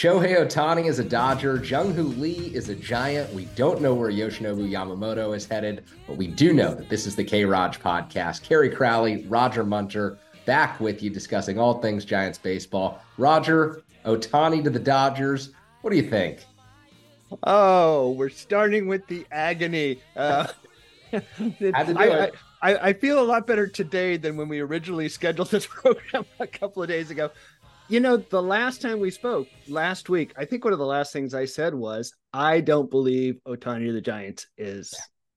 Shohei Ohtani is a Dodger. Jung-Hoo Lee is a Giant. We don't know where Yoshinobu Yamamoto is headed, but we do know that this is the KROG podcast. Kerry Crowley, Roger Munter, back with you discussing all things Giants baseball. Roger, Ohtani to the Dodgers. What do you think? Oh, we're starting with the agony. Uh, I, I, I, feel a lot better today than when we originally scheduled this program a couple of days ago. You know, the last time we spoke last week, I think one of the last things I said was, I don't believe Ohtani the Giants is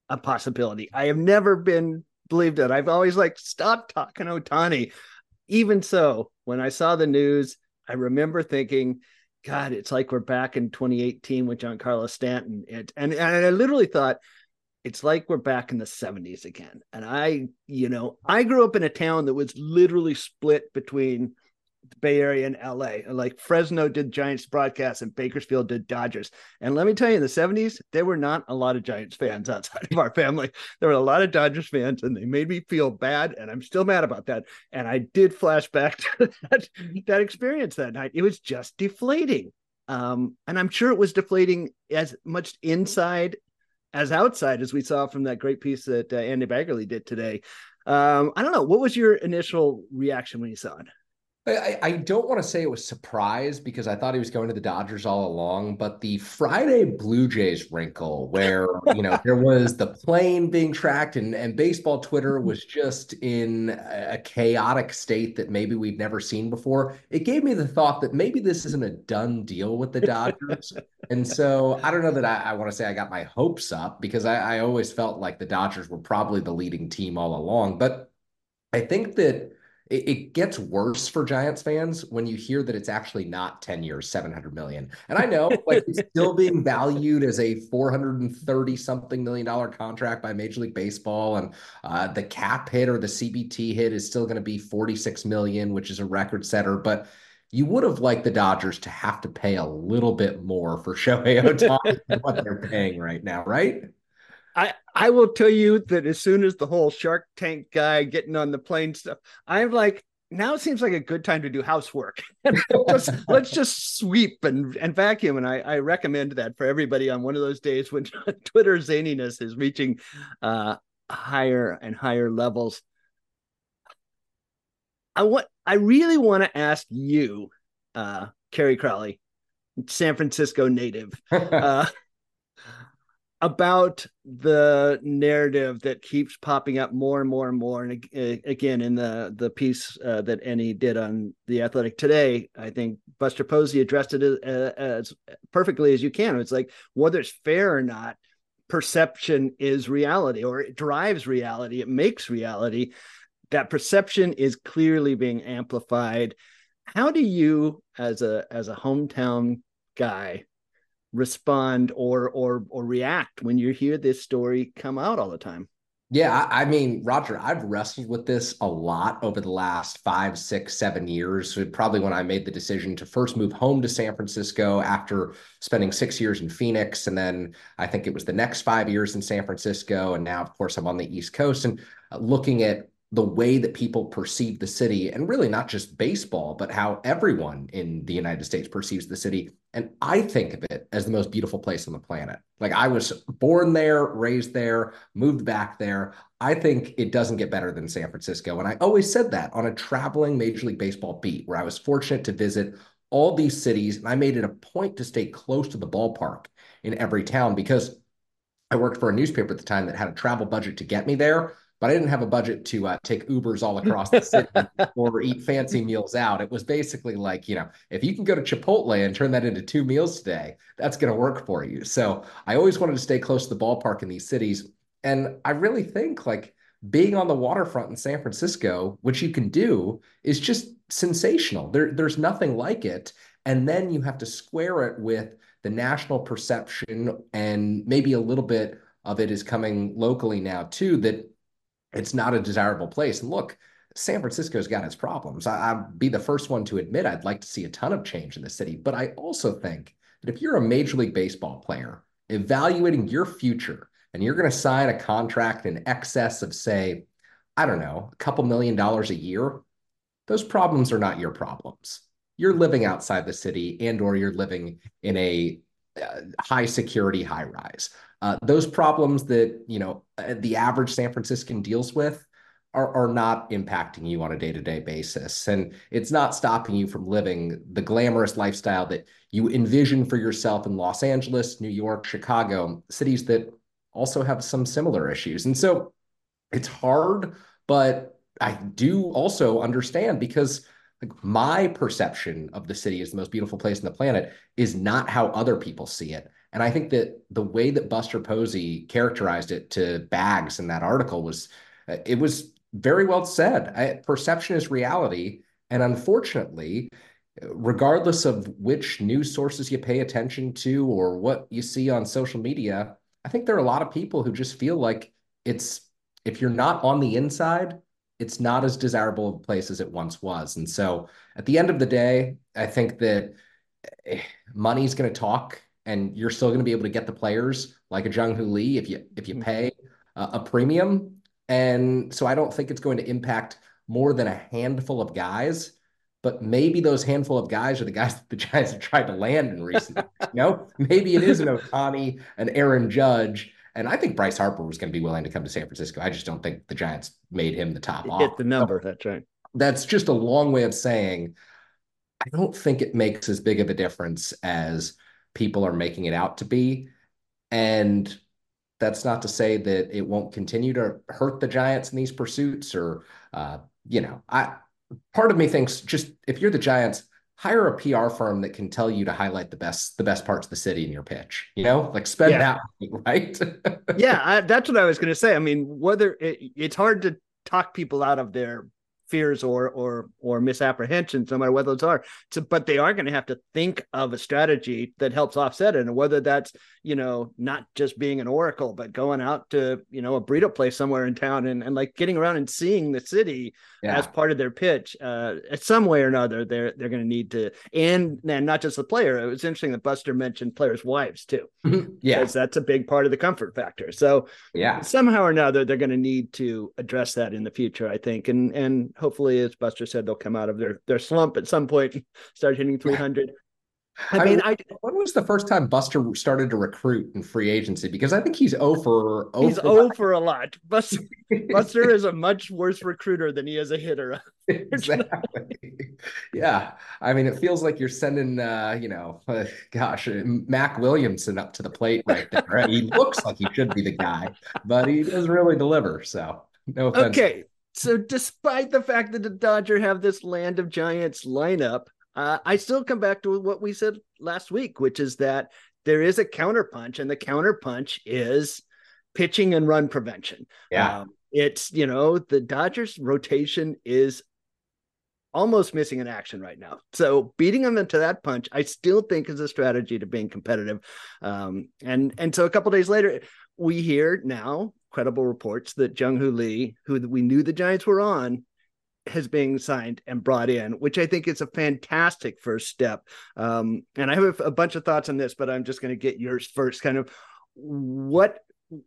a possibility. I have never been believed it. I've always like, stop talking Ohtani. Even so, when I saw the news, I remember thinking, God, it's like we're back in 2018 with Giancarlo Stanton. It, and, and I literally thought, it's like we're back in the 70s again. And I, you know, I grew up in a town that was literally split between the Bay Area and LA. Like Fresno did Giants broadcast and Bakersfield did Dodgers. And let me tell you, in the 70s, there were not a lot of Giants fans outside of our family. There were a lot of Dodgers fans, and they made me feel bad. And I'm still mad about that. And I did flash back to that, that experience that night. It was just deflating. Um, and I'm sure it was deflating as much inside as outside, as we saw from that great piece that uh, Andy Baggarly did today. Um, I don't know. What was your initial reaction when you saw it? I, I don't want to say it was surprise because I thought he was going to the Dodgers all along, but the Friday Blue Jays wrinkle where, you know, there was the plane being tracked and, and baseball Twitter was just in a chaotic state that maybe we've never seen before. It gave me the thought that maybe this isn't a done deal with the Dodgers. and so I don't know that I, I want to say I got my hopes up because I, I always felt like the Dodgers were probably the leading team all along. But I think that it, it, gets worse for Giants fans when you hear that it's actually not 10 years, 700 million. And I know like it's still being valued as a 430 something million dollar contract by Major League Baseball. And uh, the cap hit or the CBT hit is still going to be 46 million, which is a record setter. But you would have liked the Dodgers to have to pay a little bit more for Shohei Ohtani than what they're paying right now, right? I I will tell you that as soon as the whole Shark Tank guy getting on the plane stuff, I'm like, now it seems like a good time to do housework. let's, let's just sweep and, and vacuum. And I, I recommend that for everybody on one of those days when Twitter zaniness is reaching uh, higher and higher levels. I want I really want to ask you, uh, Kerry Crowley, San Francisco native. Uh, about the narrative that keeps popping up more and more and more and again in the the piece uh, that Andy did on the athletic today i think buster posey addressed it as, as, perfectly as you can. It's like whether it's fair or not perception is reality or it drives reality it makes reality. That perception is clearly being amplified. How do you as a as a hometown guy respond or or or react when you hear this story come out all the time. Yeah i mean roger i've wrestled with this a lot over the last five six seven years. Probably when i made the decision to first move home to san francisco after spending six years in phoenix and then i think it was the next five years in san francisco and now of course i'm on the east coast and uh, looking at the way that people perceive the city and really not just baseball but how everyone in the united states perceives the city and i think of it as the most beautiful place on the planet. Like i was born there raised there moved back there. I think it doesn't get better than san francisco. And i always said that on a traveling major league baseball beat where i was fortunate to visit all these cities and i made it a point to stay close to the ballpark in every town because i worked for a newspaper at the time that had a travel budget to get me there but I didn't have a budget to uh, take Ubers all across the city or eat fancy meals out. It was basically like, you know, if you can go to Chipotle and turn that into two meals today, that's going to work for you. So I always wanted to stay close to the ballpark in these cities. And I really think like being on the waterfront in San Francisco, which you can do, is just sensational. There, there's nothing like it. And then you have to square it with the national perception, and maybe a little bit of it is coming locally now too, that it's not a desirable place. And look, San Francisco's got its problems. I, I'd be the first one to admit I'd like to see a ton of change in the city. But I also think that if you're a Major League Baseball player evaluating your future and you're going to sign a contract in excess of, say, I don't know, a couple million dollars a year, those problems are not your problems. you're living outside the city and or you're living in a uh, high security high rise. Uh, those problems that you know uh, the average San Franciscan deals with are, are not impacting you on a day-to-day basis. And it's not stopping you from living the glamorous lifestyle that you envision for yourself in Los Angeles, New York, Chicago, cities that also have some similar issues. And so it's hard, but I do also understand because my perception of the city as the most beautiful place on the planet is not how other people see it. And I think that the way that Buster Posey characterized it to Bags in that article was it was very well said. I, perception is reality. And unfortunately, regardless of which news sources you pay attention to or what you see on social media, I think there are a lot of people who just feel like it's if you're not on the inside, it's not as desirable a place as it once was. And so at the end of the day, I think that eh, money's going to talk and you're still going to be able to get the players like a Jung Hoo Lee if you if you mm-hmm. pay a premium and so I don't think it's going to impact more than a handful of guys. But maybe those handful of guys are the guys that the Giants have tried to land in recent. you know, maybe it is an Ohtani, an Aaron Judge, and I think Bryce Harper was going to be willing to come to San Francisco. I just don't think the Giants made him the top. Hit the number. So that's right. That's just a long way of saying I don't think it makes as big of a difference as people are making it out to be. And that's not to say that it won't continue to hurt the Giants in these pursuits or, uh, you know, I part of me thinks just if you're the Giants, hire a PR firm that can tell you to highlight the best the best parts of the city in your pitch. You know, like spend yeah. that right. yeah, I, that's what I was going to say. I mean, whether it, it's hard to talk people out of their fears or or or misapprehensions, no matter what those are. So, but they are going to have to think of a strategy that helps offset it, and whether that's you know not just being an oracle, but going out to you know a burrito place somewhere in town and and like getting around and seeing the city yeah. as part of their pitch. Uh, some way or another, they're they're going to need to, and and not just the player. It was interesting that Buster mentioned players' wives too. yeah, because that's a big part of the comfort factor. So yeah, somehow or another, they're going to need to address that in the future, I think, and and hopefully, as Buster said, they'll come out of their their slump at some point, start hitting 300. I mean, I, when was the first time Buster started to recruit in free agency? Because I think he's 0 for 0 he's 0 for a lot. Buster, Buster is a much worse recruiter than he is a hitter. exactly. Yeah, I mean, it feels like you're sending, uh, you know, uh, gosh, Mac Williamson up to the plate right there. Right? he looks like he should be the guy, but he doesn't really deliver. So no offense. Okay, so despite the fact that the Dodger have this land of giants lineup, uh, I still come back to what we said last week, which is that there is a counterpunch, and the counterpunch is pitching and run prevention. Yeah. Um, it's, you know, the Dodgers rotation is almost missing in action right now. So beating them into that punch, I still think is a strategy to being competitive. Um, and and so a couple days later, we hear now credible reports that Jung Hoo Lee, who we knew the Giants were on, has been signed and brought in, which I think is a fantastic first step. Um, and I have a, a bunch of thoughts on this, but I'm just going to get yours first. Kind of what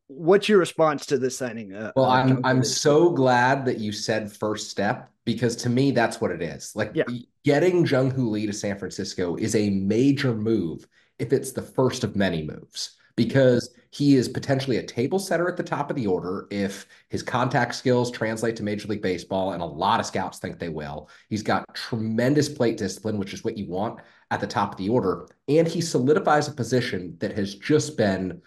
what's your response to this signing? Uh, well, I'm I'm so glad that you said first step because to me that's what it is. Like yeah. getting Jung Hoo Lee to San Francisco is a major move if it's the first of many moves because he is potentially a table setter at the top of the order if his contact skills translate to Major League Baseball, and a lot of scouts think they will. He's got tremendous plate discipline, which is what you want at the top of the order. And he solidifies a position that has just been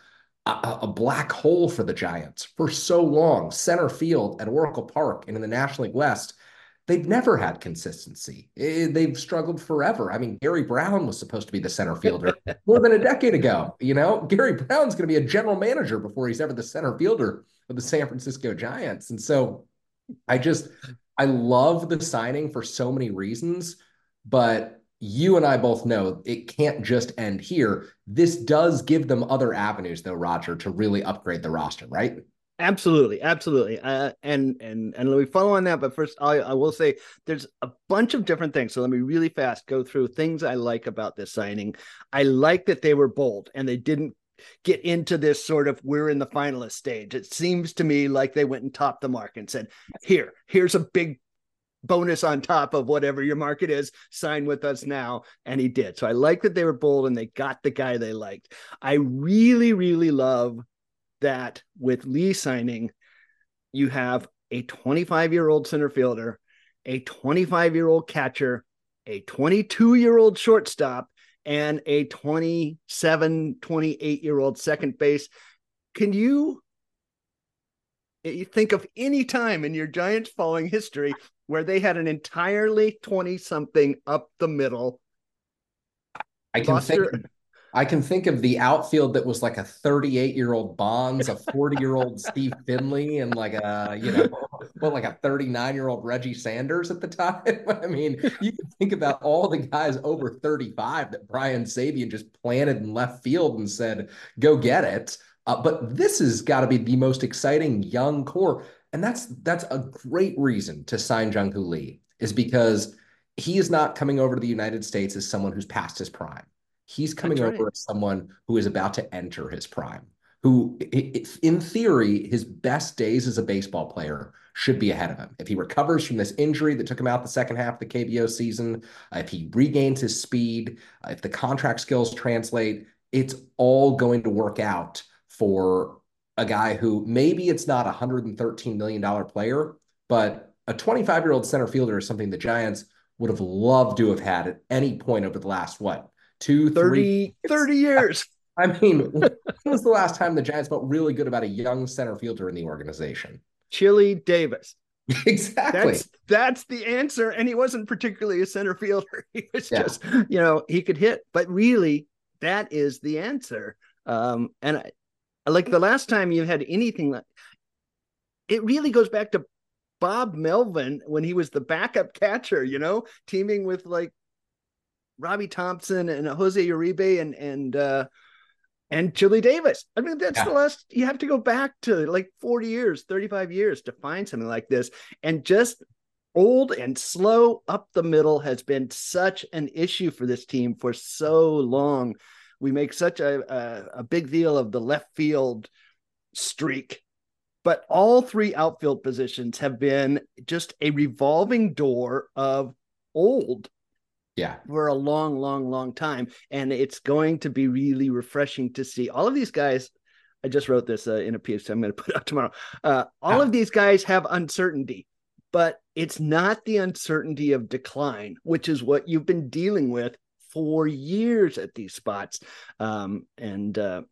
a, a black hole for the Giants for so long. Center field at Oracle Park and in the National League West they've never had consistency. They've struggled forever. I mean, Gary Brown was supposed to be the center fielder more than a decade ago. You know, Gary Brown's going to be a general manager before he's ever the center fielder of the San Francisco Giants. And so I just, I love the signing for so many reasons, but you and I both know it can't just end here. This does give them other avenues, though, Roger, to really upgrade the roster, right? Absolutely, absolutely, uh, and and and let me follow on that. But first, I, I will say there's a bunch of different things. So let me really fast go through things I like about this signing. I like that they were bold and they didn't get into this sort of we're in the finalist stage. It seems to me like they went and topped the mark and said, "Here, here's a big bonus on top of whatever your market is. Sign with us now. And he did. So I like that they were bold and they got the guy they liked. I really, really love that with Lee signing, you have a 25 year old center fielder, a 25 year old catcher, a 22 year old shortstop, and a 27, 28 year old second base. Can you you think of any time in your Giants following history where they had an entirely 20 something up the middle. I can Buster, think I can think of the outfield that was like a 38 year old Bonds, a 40 year old Steve Finley, and like a, you know, well, like a 39 year old Reggie Sanders at the time. I mean, you can think about all the guys over 35 that Brian Sabean just planted in left field and said, go get it. Uh, but this has got to be the most exciting young core. And that's that's a great reason to sign Jung Hoo Lee, is because he is not coming over to the United States as someone who's past his prime. He's coming That's over right. as someone who is about to enter his prime, who, in theory, his best days as a baseball player should be ahead of him. If he recovers from this injury that took him out the second half of the KBO season, uh, if he regains his speed, uh, if the contract skills translate, it's all going to work out for a guy who maybe it's not a $113 million player, but a 25 year old center fielder is something the Giants would have loved to have had at any point over the last, what, two, 30, 30 years. I mean, when was the last time the Giants felt really good about a young center fielder in the organization? Chili Davis. Exactly. That's, that's the answer. And he wasn't particularly a center fielder. He was yeah. just, you know, he could hit, but really that is the answer. Um, and I, like the last time you had anything like it really goes back to Bob Melvin when he was the backup catcher, you know, teaming with like Robby Thompson and Jose Uribe and and uh and Chili Davis. I mean, that's yeah. the last you have to go back to like 40 years, 35 years to find something like this. And just old and slow up the middle has been such an issue for this team for so long. We make such a, a, a big deal of the left field streak but all three outfield positions have been just a revolving door of old yeah. for a long long long time and it's going to be really refreshing to see. All of these guys i just wrote this uh, in a piece i'm going to put out tomorrow. Uh, all of these guys have uncertainty but it's not the uncertainty of decline which is what you've been dealing with for years at these spots. Um, and uh,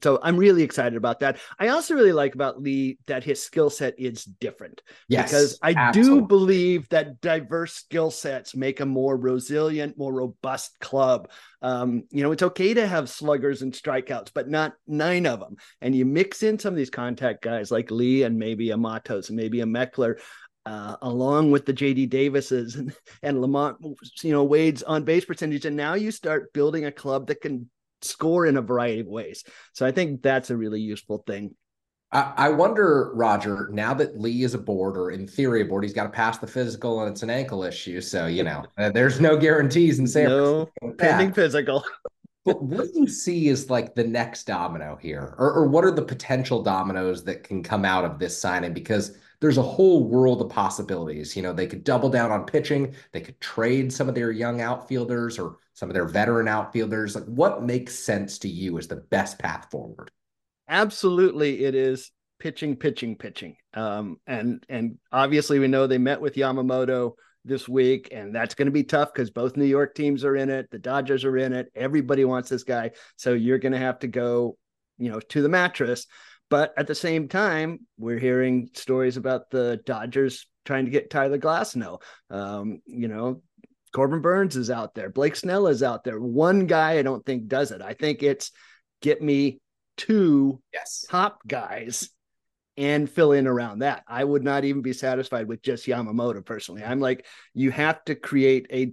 so I'm really excited about that. I also really like about Lee that his skill set is different. Yes, because I absolutely. do believe that diverse skill sets make a more resilient, more robust club. Um, you know, it's okay to have sluggers and strikeouts, but not nine of them. And you mix in some of these contact guys like Lee and maybe a Matos and maybe a Meckler. Uh, along with the JD Davises and, and LaMonte, you know, Wade's on base percentage. And now you start building a club that can score in a variety of ways. So I think that's a really useful thing. I, wonder, Roger, now that Lee is aboard, or in theory aboard, he's got to pass the physical and it's an ankle issue. So, you know, uh, there's no guarantees in San no Francisco. pending physical. but what do you see is like the next domino here? Or, or what are the potential dominoes that can come out of this signing? Because there's a whole world of possibilities. You know, they could double down on pitching, they could trade some of their young outfielders or some of their veteran outfielders? Like, what makes sense to you as the best path forward? Absolutely, it is pitching, pitching, pitching. Um, and and obviously, we know they met with Yamamoto this week, and that's going to be tough because both New York teams are in it. The Dodgers are in it. Everybody wants this guy, so you're going to have to go, you know, to the mattress. But at the same time, we're hearing stories about the Dodgers trying to get Tyler Glasnow. Um, you know, Corbin Burnes is out there. Blake Snell is out there. One guy I don't think does it. I think it's get me two yes. top guys and fill in around that. I would not even be satisfied with just Yamamoto personally. I'm like, you have to create a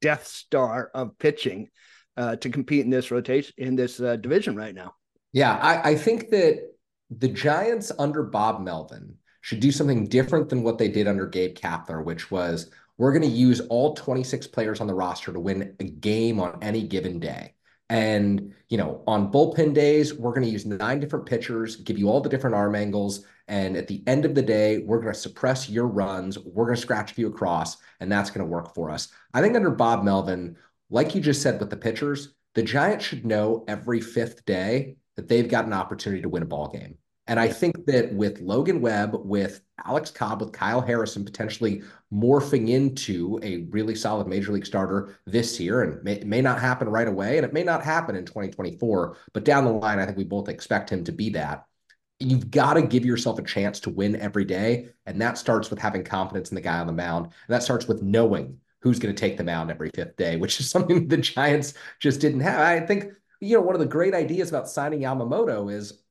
Death Star of pitching uh, to compete in this rotation in this uh, division right now. Yeah, I, I think that the Giants under Bob Melvin should do something different than what they did under Gabe Kapler, which was we're going to use all 26 players on the roster to win a game on any given day. And, you know, on bullpen days, we're going to use nine different pitchers, give you all the different arm angles. And at the end of the day, we're going to suppress your runs. We're going to scratch a few across, and that's going to work for us. I think under Bob Melvin, like you just said with the pitchers, the Giants should know every fifth day that they've got an opportunity to win a ball game. And I think that with Logan Webb, with Alex Cobb, with Kyle Harrison potentially morphing into a really solid major league starter this year, and may, it may not happen right away, and it may not happen in 2024, but down the line, I think we both expect him to be that. You've got to give yourself a chance to win every day. And that starts with having confidence in the guy on the mound. And that starts with knowing who's going to take the mound every fifth day, which is something the Giants just didn't have. I think, you know, one of the great ideas about signing Yamamoto is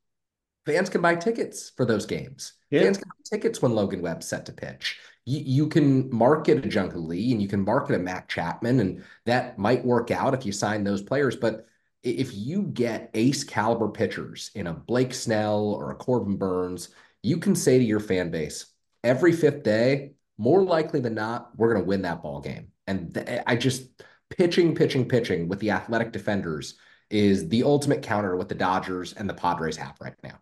fans can buy tickets for those games. Yeah. Fans can buy tickets when Logan Webb's set to pitch. You, you can market a Jung Lee and you can market a Matt Chapman, and that might work out if you sign those players. But if you get ace caliber pitchers in a Blake Snell or a Corbin Burnes, you can say to your fan base every fifth day, more likely than not, we're going to win that ball game. And th- I just pitching, pitching, pitching with the athletic defenders is the ultimate counter to what the Dodgers and the Padres have right now.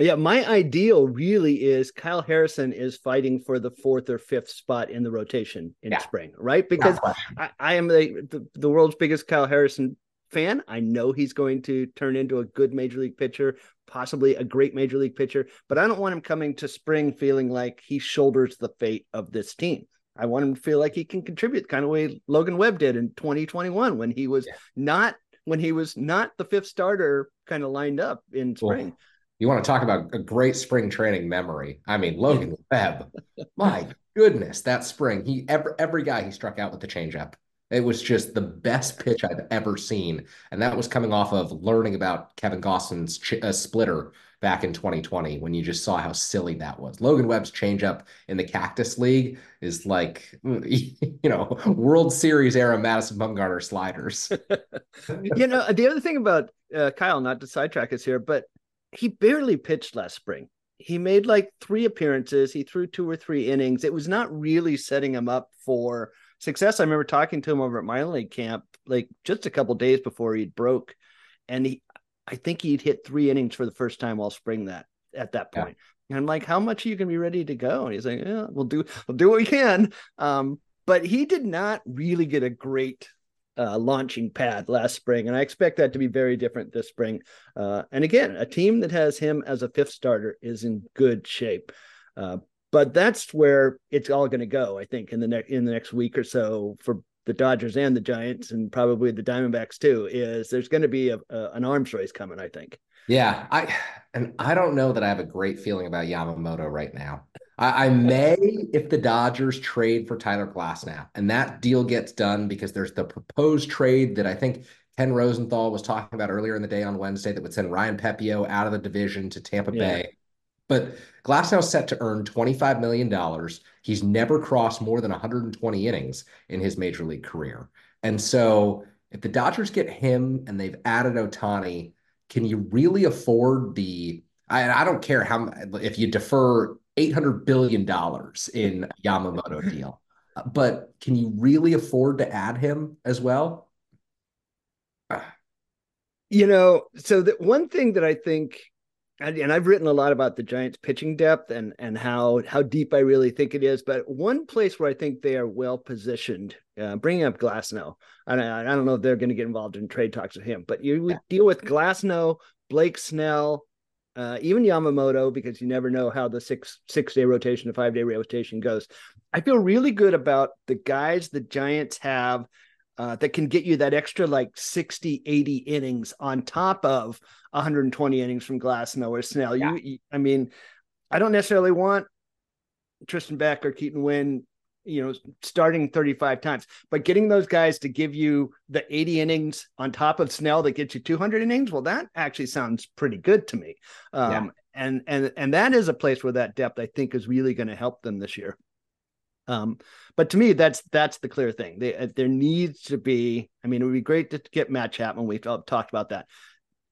Yeah, my ideal really is Kyle Harrison is fighting for the fourth or fifth spot in the rotation in yeah. spring, right? Because I, I, am the, the, the world's biggest Kyle Harrison fan. I know he's going to turn into a good major league pitcher, possibly a great major league pitcher, but I don't want him coming to spring feeling like he shoulders the fate of this team. I want him to feel like he can contribute kind of way Logan Webb did in 2021 when he was yeah. not when he was not the fifth starter kind of lined up in spring. You want to talk about a great spring training memory. I mean, Logan Webb, my goodness, that spring, he every every guy he struck out with the changeup. It was just the best pitch I've ever seen, and that was coming off of learning about Kevin Gausman's ch- uh, splitter back in 2020 when you just saw how silly that was. Logan Webb's changeup in the Cactus League is like, you know, World Series era Madison Bumgarner sliders. you know, the other thing about uh, Kyle, not to sidetrack us here, but he barely pitched last spring. He made like three appearances. He threw two or three innings. It was not really setting him up for success. I remember talking to him over at minor league camp, like just a couple days before he broke, and he, I think he'd hit three innings for the first time all spring that at that point. Yeah. And I'm like, how much are you gonna be ready to go? And he's like, yeah, we'll do, we'll do what we can. Um, but he did not really get a great uh, launching pad last spring, and I expect that to be very different this spring. Uh, and again, a team that has him as a fifth starter is in good shape. Uh, but that's where it's all going to go. I think in the next in the next week or so for the Dodgers and the Giants and probably the Diamondbacks too. Is there's going to be a, a, an arms race coming? I think. Yeah, I and I don't know that I have a great feeling about Yamamoto right now. I, I may if the Dodgers trade for Tyler Glasnow and that deal gets done because there's the proposed trade that I think Ken Rosenthal was talking about earlier in the day on Wednesday that would send Ryan Pepiot out of the division to Tampa yeah. Bay. But Glasnow's set to earn $25 million. He's never crossed more than 120 innings in his major league career. And so if the Dodgers get him and they've added Ohtani, can you really afford the I, I don't care how if you defer $800 billion in Yamamoto deal, but can you really afford to add him as well? You know, so the one thing that I think and, I've written a lot about the Giants pitching depth and and how how deep I really think it is. But one place where I think they are well positioned, uh, bringing up Glasnow, and I, I, don't know if they're going to get involved in trade talks with him, but you yeah. deal with Glasnow, Blake Snell, uh, even Yamamoto, because you never know how the six six day rotation to five day rotation goes. I feel really good about the guys the Giants have uh, that can get you that extra like 60, 80 innings on top of 120 innings from Glasnow or Snell. Yeah. You, I mean, I don't necessarily want Tristan Beck or Keaton Winn, you know, starting 35 times, but getting those guys to give you the 80 innings on top of Snell that gets you 200 innings, well, that actually sounds pretty good to me. Um, yeah. and and and that is a place where that depth I think is really going to help them this year. Um, but to me, that's that's the clear thing. They, uh, there needs to be. I mean, it would be great to get Matt Chapman. We've talked about that.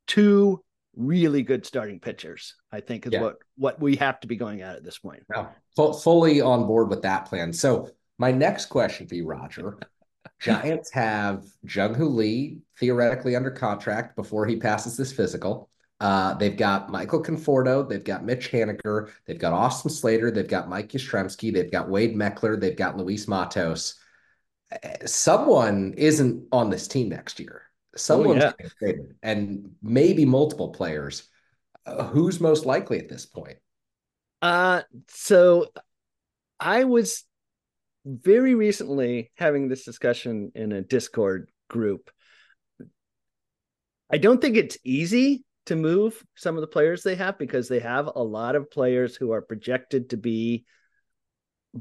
Two really good starting pitchers. I think is yeah. what what we have to be going at at this point. Yeah. fully on board with that plan. So my next question for you, Roger, Giants have Jung Hoo Lee theoretically under contract before he passes this physical. Uh, they've got Michael Conforto, they've got Mitch Haniger, they've got Austin Slater, they've got Mike Yastrzemski, they've got Wade Meckler, they've got Luis Matos. Someone isn't on this team next year. Someone's oh, yeah. traded, and maybe multiple players. Uh, who's most likely at this point? Uh, so I was very recently having this discussion in a Discord group. I don't think it's easy to move some of the players they have because they have a lot of players who are projected to be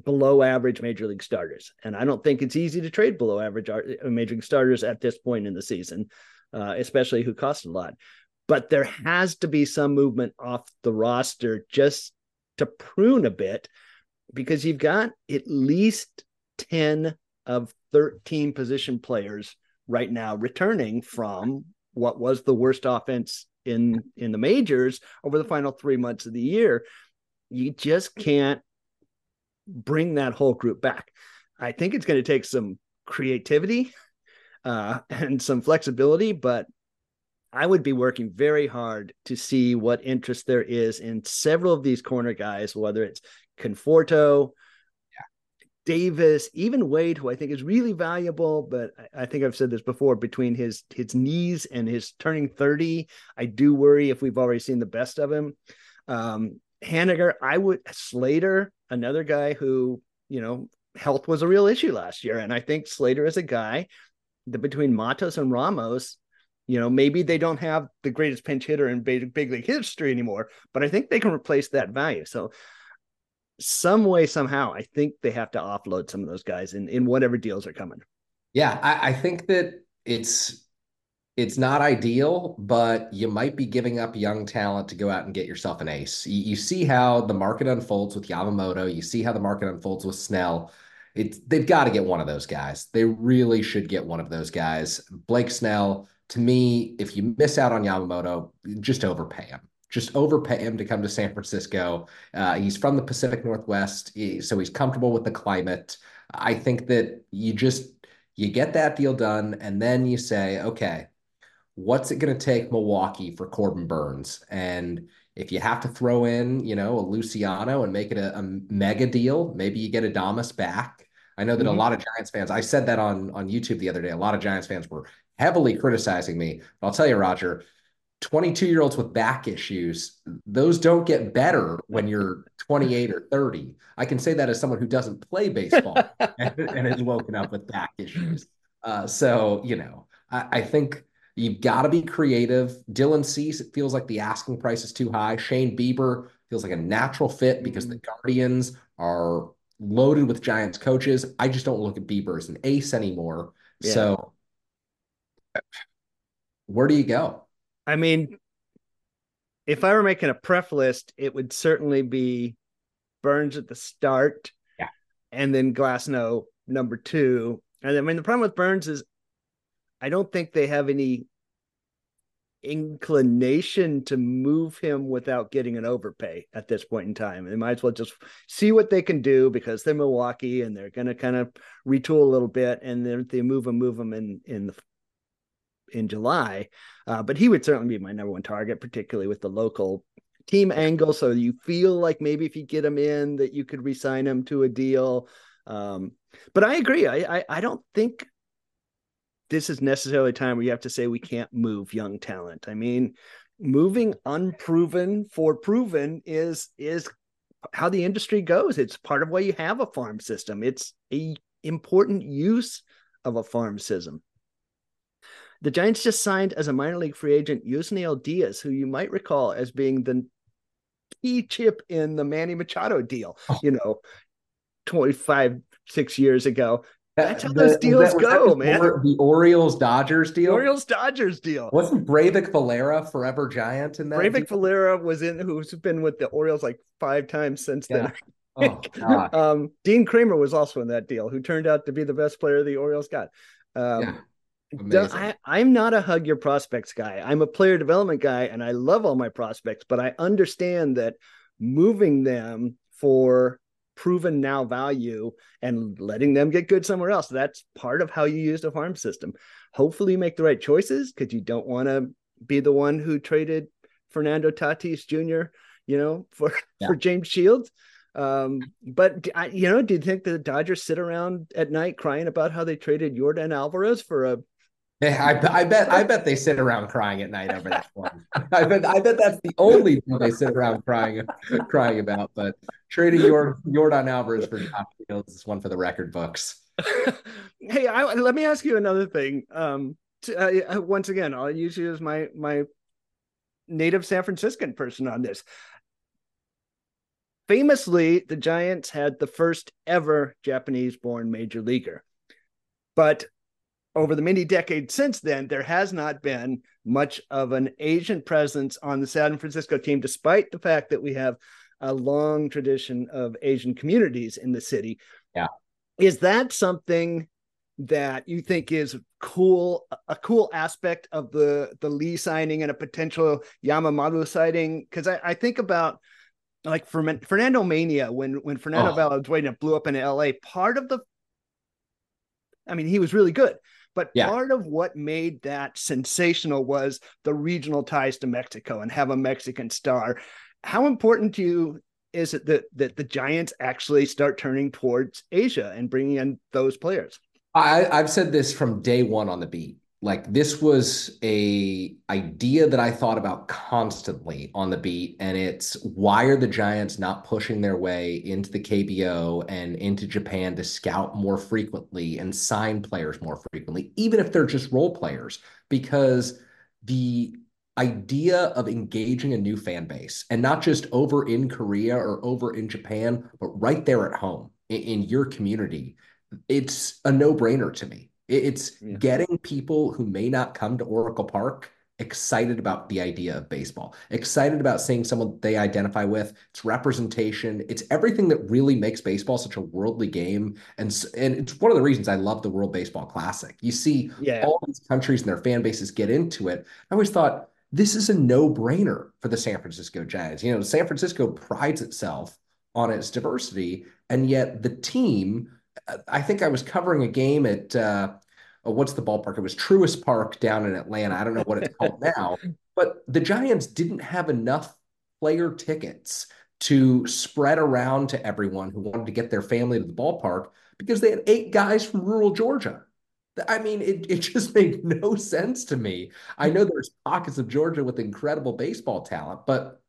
below average major league starters. And I don't think it's easy to trade below average uh, major league starters at this point in the season, uh, especially who cost a lot. But there has to be some movement off the roster just to prune a bit because you've got at least 10 of 13 position players right now returning from what was the worst offense in in the majors over the final 3 months of the year you just can't bring that whole group back i think it's going to take some creativity uh, and some flexibility but I would be working very hard to see what interest there is in several of these corner guys, whether it's Conforto, Davis, even Wade, who I think is really valuable, but I, think I've said this before. Between his his knees and his turning thirty, I do worry if we've already seen the best of him. Um, Haniger, I would Slater, another guy who you know health was a real issue last year, and I think Slater is a guy that between Matos and Ramos, you know, maybe they don't have the greatest pinch hitter in big, big league history anymore, but I think they can replace that value. So some way, somehow, I think they have to offload some of those guys in, in whatever deals are coming. Yeah, I, I think that it's it's not ideal, but you might be giving up young talent to go out and get yourself an ace. You, you, see how the market unfolds with Yamamoto. You see how the market unfolds with Snell. They've got to get one of those guys. They really should get one of those guys. Blake Snell, to me, if you miss out on Yamamoto, just overpay him. Just overpay him to come to San Francisco. Uh, he's from the Pacific Northwest, so he's comfortable with the climate. I think that you just you get that deal done, and then you say, okay, what's it going to take Milwaukee for Corbin Burnes? And if you have to throw in, you know, a Luciano and make it a, a mega deal, maybe you get Adames back. I know that mm-hmm. a lot of Giants fans, I said that on on YouTube the other day. A lot of Giants fans were heavily criticizing me. But I'll tell you, Roger, 22 year olds with back issues, those don't get better when you're 28 or 30. I can say that as someone who doesn't play baseball and, and is woken up with back issues. Uh, so, you know, I, I think you've got to be creative. Dylan Cease, it feels like the asking price is too high. Shane Bieber feels like a natural fit because the mm. Guardians are loaded with Giants coaches. I just don't look at Bieber as an ace anymore. Yeah. So where do you go? I mean, if I were making a pref list, it would certainly be Burnes at the start, yeah, and then Glasnow number two. And I mean, the problem with Burnes is I don't think they have any inclination to move him without getting an overpay at this point in time. They might as well just see what they can do because they're Milwaukee and they're going to kind of retool a little bit, and then they move them, move them in in the in July. Uh, but he would certainly be my number one target, particularly with the local team angle. So you feel like maybe if you get him in, that you could resign him to a deal. Um, but I agree. I, I, I don't think this is necessarily a time where you have to say we can't move young talent. I mean, moving unproven for proven is is how the industry goes. It's part of why you have a farm system. It's a important use of a farm system. The Giants just signed as a minor league free agent Yusniel Diaz, who you might recall as being the key chip in the Manny Machado deal, oh. you know, 25, six years ago. That's how the, those deals that, go, man. The Orioles Dodgers deal. Orioles Dodgers deal. Wasn't Breyvic Valera forever giant in that? Breyvic Valera was in who's been with the Orioles like five times since yeah. then. Oh, um, Dean Kremer was also in that deal, who turned out to be the best player the Orioles got. Um, yeah. I, I'm not a hug your prospects guy. I'm a player development guy, and I love all my prospects, but I understand that moving them for proven now value and letting them get good somewhere else. That's part of how you use the farm system. Hopefully, you make the right choices because you don't want to be the one who traded Fernando Tatis Jr. You know, for yeah. for James Shields. Um, but you know, do you think the Dodgers sit around at night crying about how they traded Yordan Alvarez for a I, I, bet I bet they sit around crying at night over that one. I bet I bet that's the only thing they sit around crying crying about. But trading your Yordan Alvarez for Josh Fields is one for the record books. hey, I, let me ask you another thing. Um, to, uh, uh, once again, I'll use you as my my native San Franciscan person on this. Famously, the Giants had the first ever Japanese-born major leaguer, but over the many decades since then, there has not been much of an Asian presence on the San Francisco team, despite the fact that we have a long tradition of Asian communities in the city. Yeah. Is that something that you think is cool, a cool aspect of the the Lee signing and a potential Yamamoto sighting? Because I, I think about like Fernando Mania when when Fernando oh. Valenzuela blew up in LA. Part of the, I mean, he was really good, but yeah. part of what made that sensational was the regional ties to Mexico and have a Mexican star. How important to you is it that, that the Giants actually start turning towards Asia and bringing in those players? I, I've said this from day one on the beat like this was a idea that I thought about constantly on the beat and it's why are the Giants not pushing their way into the KBO and into Japan to scout more frequently and sign players more frequently even if they're just role players? Because the idea of engaging a new fan base and not just over in Korea or over in Japan but right there at home in, in your community it's a no-brainer to me it's yeah. getting people who may not come to Oracle Park excited about the idea of baseball, excited about seeing someone they identify with. It's representation. It's everything that really makes baseball such a worldly game. And, and it's one of the reasons I love the World Baseball Classic. You see yeah. all these countries and their fan bases get into it. I always thought this is a no-brainer for the San Francisco Giants. You know, San Francisco prides itself on its diversity, and yet the team I think I was covering a game at uh, oh, what's the ballpark? It was Truist Park down in Atlanta. I don't know what it's called now, but the Giants didn't have enough player tickets to spread around to everyone who wanted to get their family to the ballpark because they had eight guys from rural Georgia. I mean, it, it just made no sense to me. I know there's pockets of Georgia with incredible baseball talent, but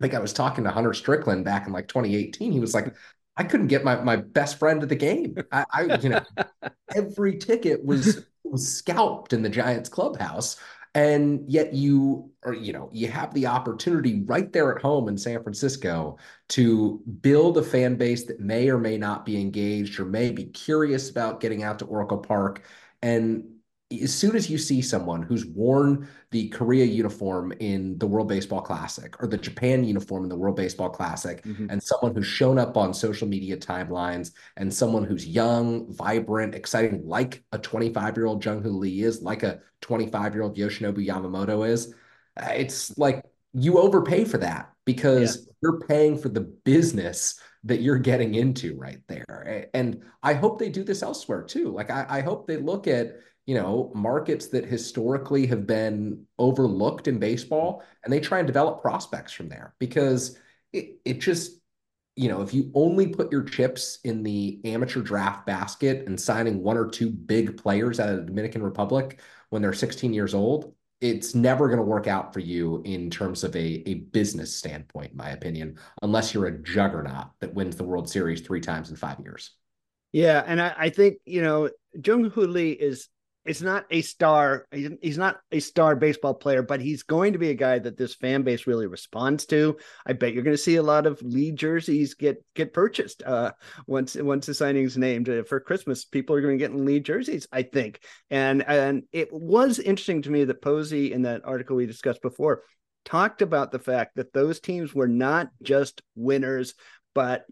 I think I was talking to Hunter Strickland back in like 2018. He was like, I couldn't get my, my best friend to the game. I, I you know, every ticket was was scalped in the Giants clubhouse. And yet you or you know, you have the opportunity right there at home in San Francisco to build a fan base that may or may not be engaged or may be curious about getting out to Oracle Park. And as soon as you see someone who's worn the Korea uniform in the World Baseball Classic or the Japan uniform in the World Baseball Classic, mm-hmm. and someone who's shown up on social media timelines, and someone who's young, vibrant, exciting, like a 25 year old Jung Hoo Lee is, like a 25 year old Yoshinobu Yamamoto is, it's like you overpay for that because yeah. you're paying for the business that you're getting into right there. And I hope they do this elsewhere too. Like I, I hope they look at you know, markets that historically have been overlooked in baseball and they try and develop prospects from there because it, it just, you know, if you only put your chips in the amateur draft basket and signing one or two big players out of the Dominican Republic when they're 16 years old, it's never going to work out for you in terms of a, a business standpoint, in my opinion, unless you're a juggernaut that wins the World Series three times in five years. Yeah, and I, I think you know Jung Hoo Lee is it's not a star. He's not a star baseball player, but he's going to be a guy that this fan base really responds to. I bet you're going to see a lot of Lee jerseys get get purchased uh, once once the signing's named uh, for Christmas. People are going to get Lee jerseys, I think. And and it was interesting to me that Posey in that article we discussed before talked about the fact that those teams were not just winners, but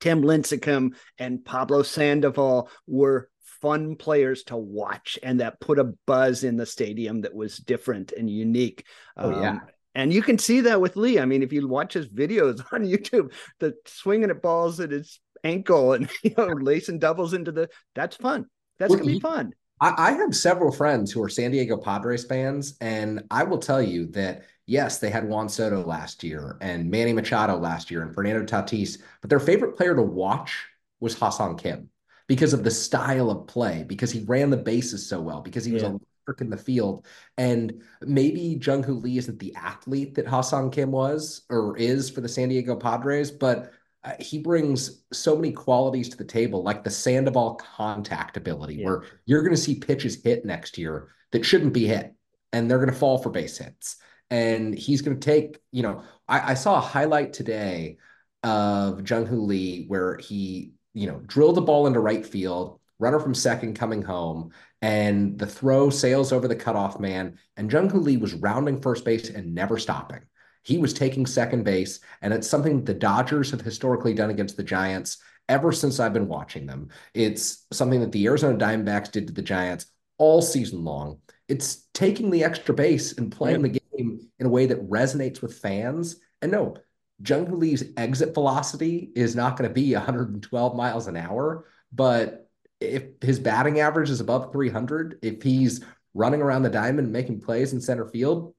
Tim Lincecum and Pablo Sandoval were fun players to watch and that put a buzz in the stadium that was different and unique. Oh, yeah. Um, and you can see that with Lee. I mean, if you watch his videos on YouTube, the swinging at balls at his ankle and you know lacing doubles into the that's fun. That's well, gonna be fun. I, I have several friends who are San Diego Padres fans, and I will tell you that yes, they had Juan Soto last year and Manny Machado last year and Fernando Tatis, but their favorite player to watch was Ha-Seong Kim because of the style of play, because he ran the bases so well, because he was yeah. electric in the field. And maybe Jung Hoo Lee isn't the athlete that Ha-Seong Kim was or is for the San Diego Padres, but uh, he brings so many qualities to the table, like the Sandoval contact ability, yeah. where you're going to see pitches hit next year that shouldn't be hit, and they're going to fall for base hits. And he's going to take, you know, I, I saw a highlight today of Jung Hoo Lee where he you know, drill the ball into right field, runner from second coming home, and the throw sails over the cutoff man. And Jung Hoo Lee was rounding first base and never stopping. He was taking second base, and it's something the Dodgers have historically done against the Giants ever since I've been watching them. It's something that the Arizona Diamondbacks did to the Giants all season long. It's taking the extra base and playing the game in a way that resonates with fans. And no, Jung Lee's exit velocity is not going to be 112 miles an hour, but if his batting average is above 300, if he's running around the diamond making plays in center field,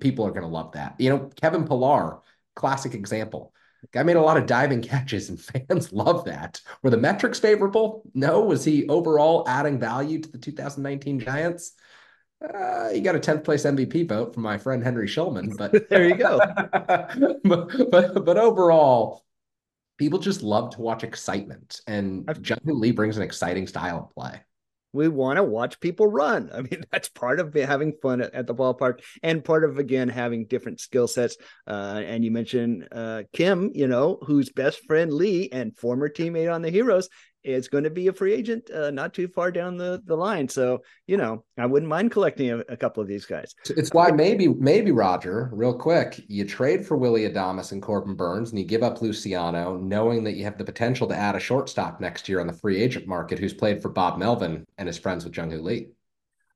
people are going to love that. You know, Kevin Pillar, classic example. Guy made a lot of diving catches, and fans love that. Were the metrics favorable? No. Was he overall adding value to the 2019 Giants? Uh, you got a 10th place MVP vote from my friend Henry Schulman, but there you go. but, but, but overall, people just love to watch excitement, and Jung Lee brings an exciting style of play. We want to watch people run. I mean, that's part of having fun at, at the ballpark, and part of again having different skill sets. Uh, and you mentioned uh, Kim, you know, whose best friend Lee and former teammate on the Heroes is going to be a free agent uh, not too far down the, the line. So, you know, I wouldn't mind collecting a, a, couple of these guys. It's why maybe, maybe Roger, real quick, you trade for Willie Adames and Corbin Burnes and you give up Luciano, knowing that you have the potential to add a shortstop next year on the free agent market who's played for Bob Melvin and is friends with Jung Hoo Lee.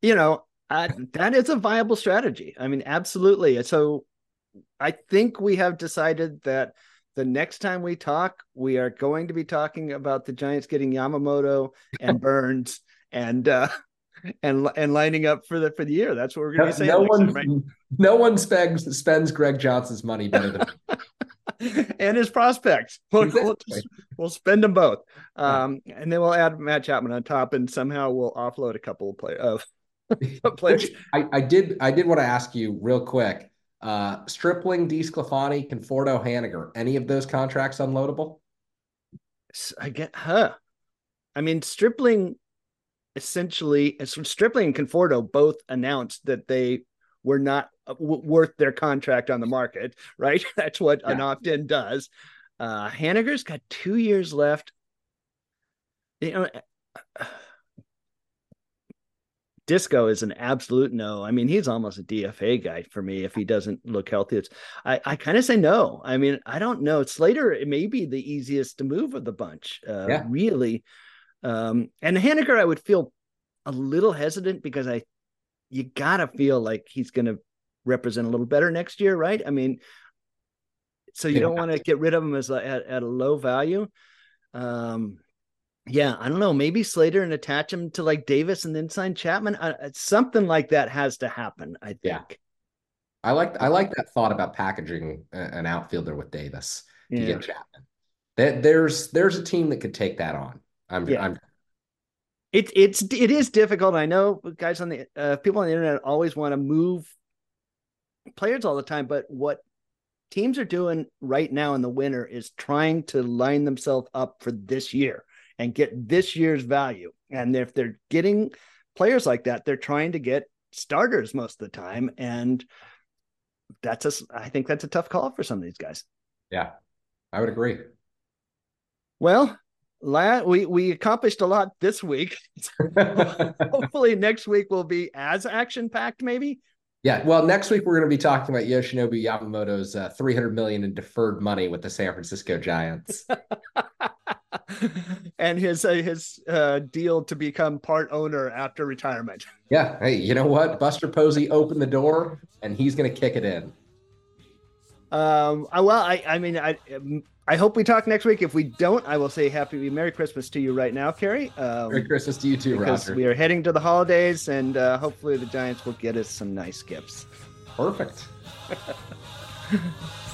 You know, uh, that is a viable strategy. I mean, absolutely. So I think we have decided that – the next time we talk, we are going to be talking about the Giants getting Yamamoto and Burnes and uh and and lining up for the for the year. That's what we're going to no, say. No one, right? no one spends spends Greg Johnson's money better than and his prospects. We'll, exactly. we'll, just, we'll, spend them both, um, and then we'll add Matt Chapman on top, and somehow we'll offload a couple of play of players. I, I did I did want to ask you real quick. Uh, Stripling, DeSclafani, Conforto, Haniger. Any of those contracts unloadable? I get huh. I mean, Stripling essentially, Stripling and Conforto both announced that they were not uh, worth their contract on the market, right? That's what yeah. an opt-in does. Uh, Haniger's got two years left. You know, Disco is an absolute no. I mean, he's almost a DFA guy for me if he doesn't look healthy. It's I, I kind of say no. I mean, I don't know. Slater it may be the easiest to move of the bunch, uh, yeah. really. Um, and Haniger, I would feel a little hesitant because I, you gotta feel like he's going to represent a little better next year, right? I mean, so you yeah. don't want to get rid of him as a, at, at a low value. Um, yeah, I don't know. Maybe Slater and attach him to like Davis and then sign Chapman. Uh, something like that has to happen. I think. Yeah. I like I like that thought about packaging an outfielder with Davis to yeah. get Chapman. That there's there's a team that could take that on. I'm yeah. I'm. It's it's it is difficult. I know guys on the uh, people on the internet always want to move players all the time, but what teams are doing right now in the winter is trying to line themselves up for this year and get this year's value. And if they're getting players like that, they're trying to get starters most of the time. And that's a, I think that's a tough call for some of these guys. Yeah, I would agree. Well, we we accomplished a lot this week. Hopefully, next week will be as action packed. Maybe. Yeah. Well, next week we're going to be talking about Yoshinobu Yamamoto's uh, 300 million in deferred money with the San Francisco Giants. and his uh, his uh, deal to become part owner after retirement. Yeah. Hey, you know what? Buster Posey opened the door, and he's going to kick it in. Um, I, well, I, I mean, I, I hope we talk next week. If we don't, I will say Happy Merry Christmas to you right now, Kerry. Um, Merry Christmas to you too, because Roger. we are heading to the holidays, and uh, hopefully the Giants will get us some nice gifts. Perfect.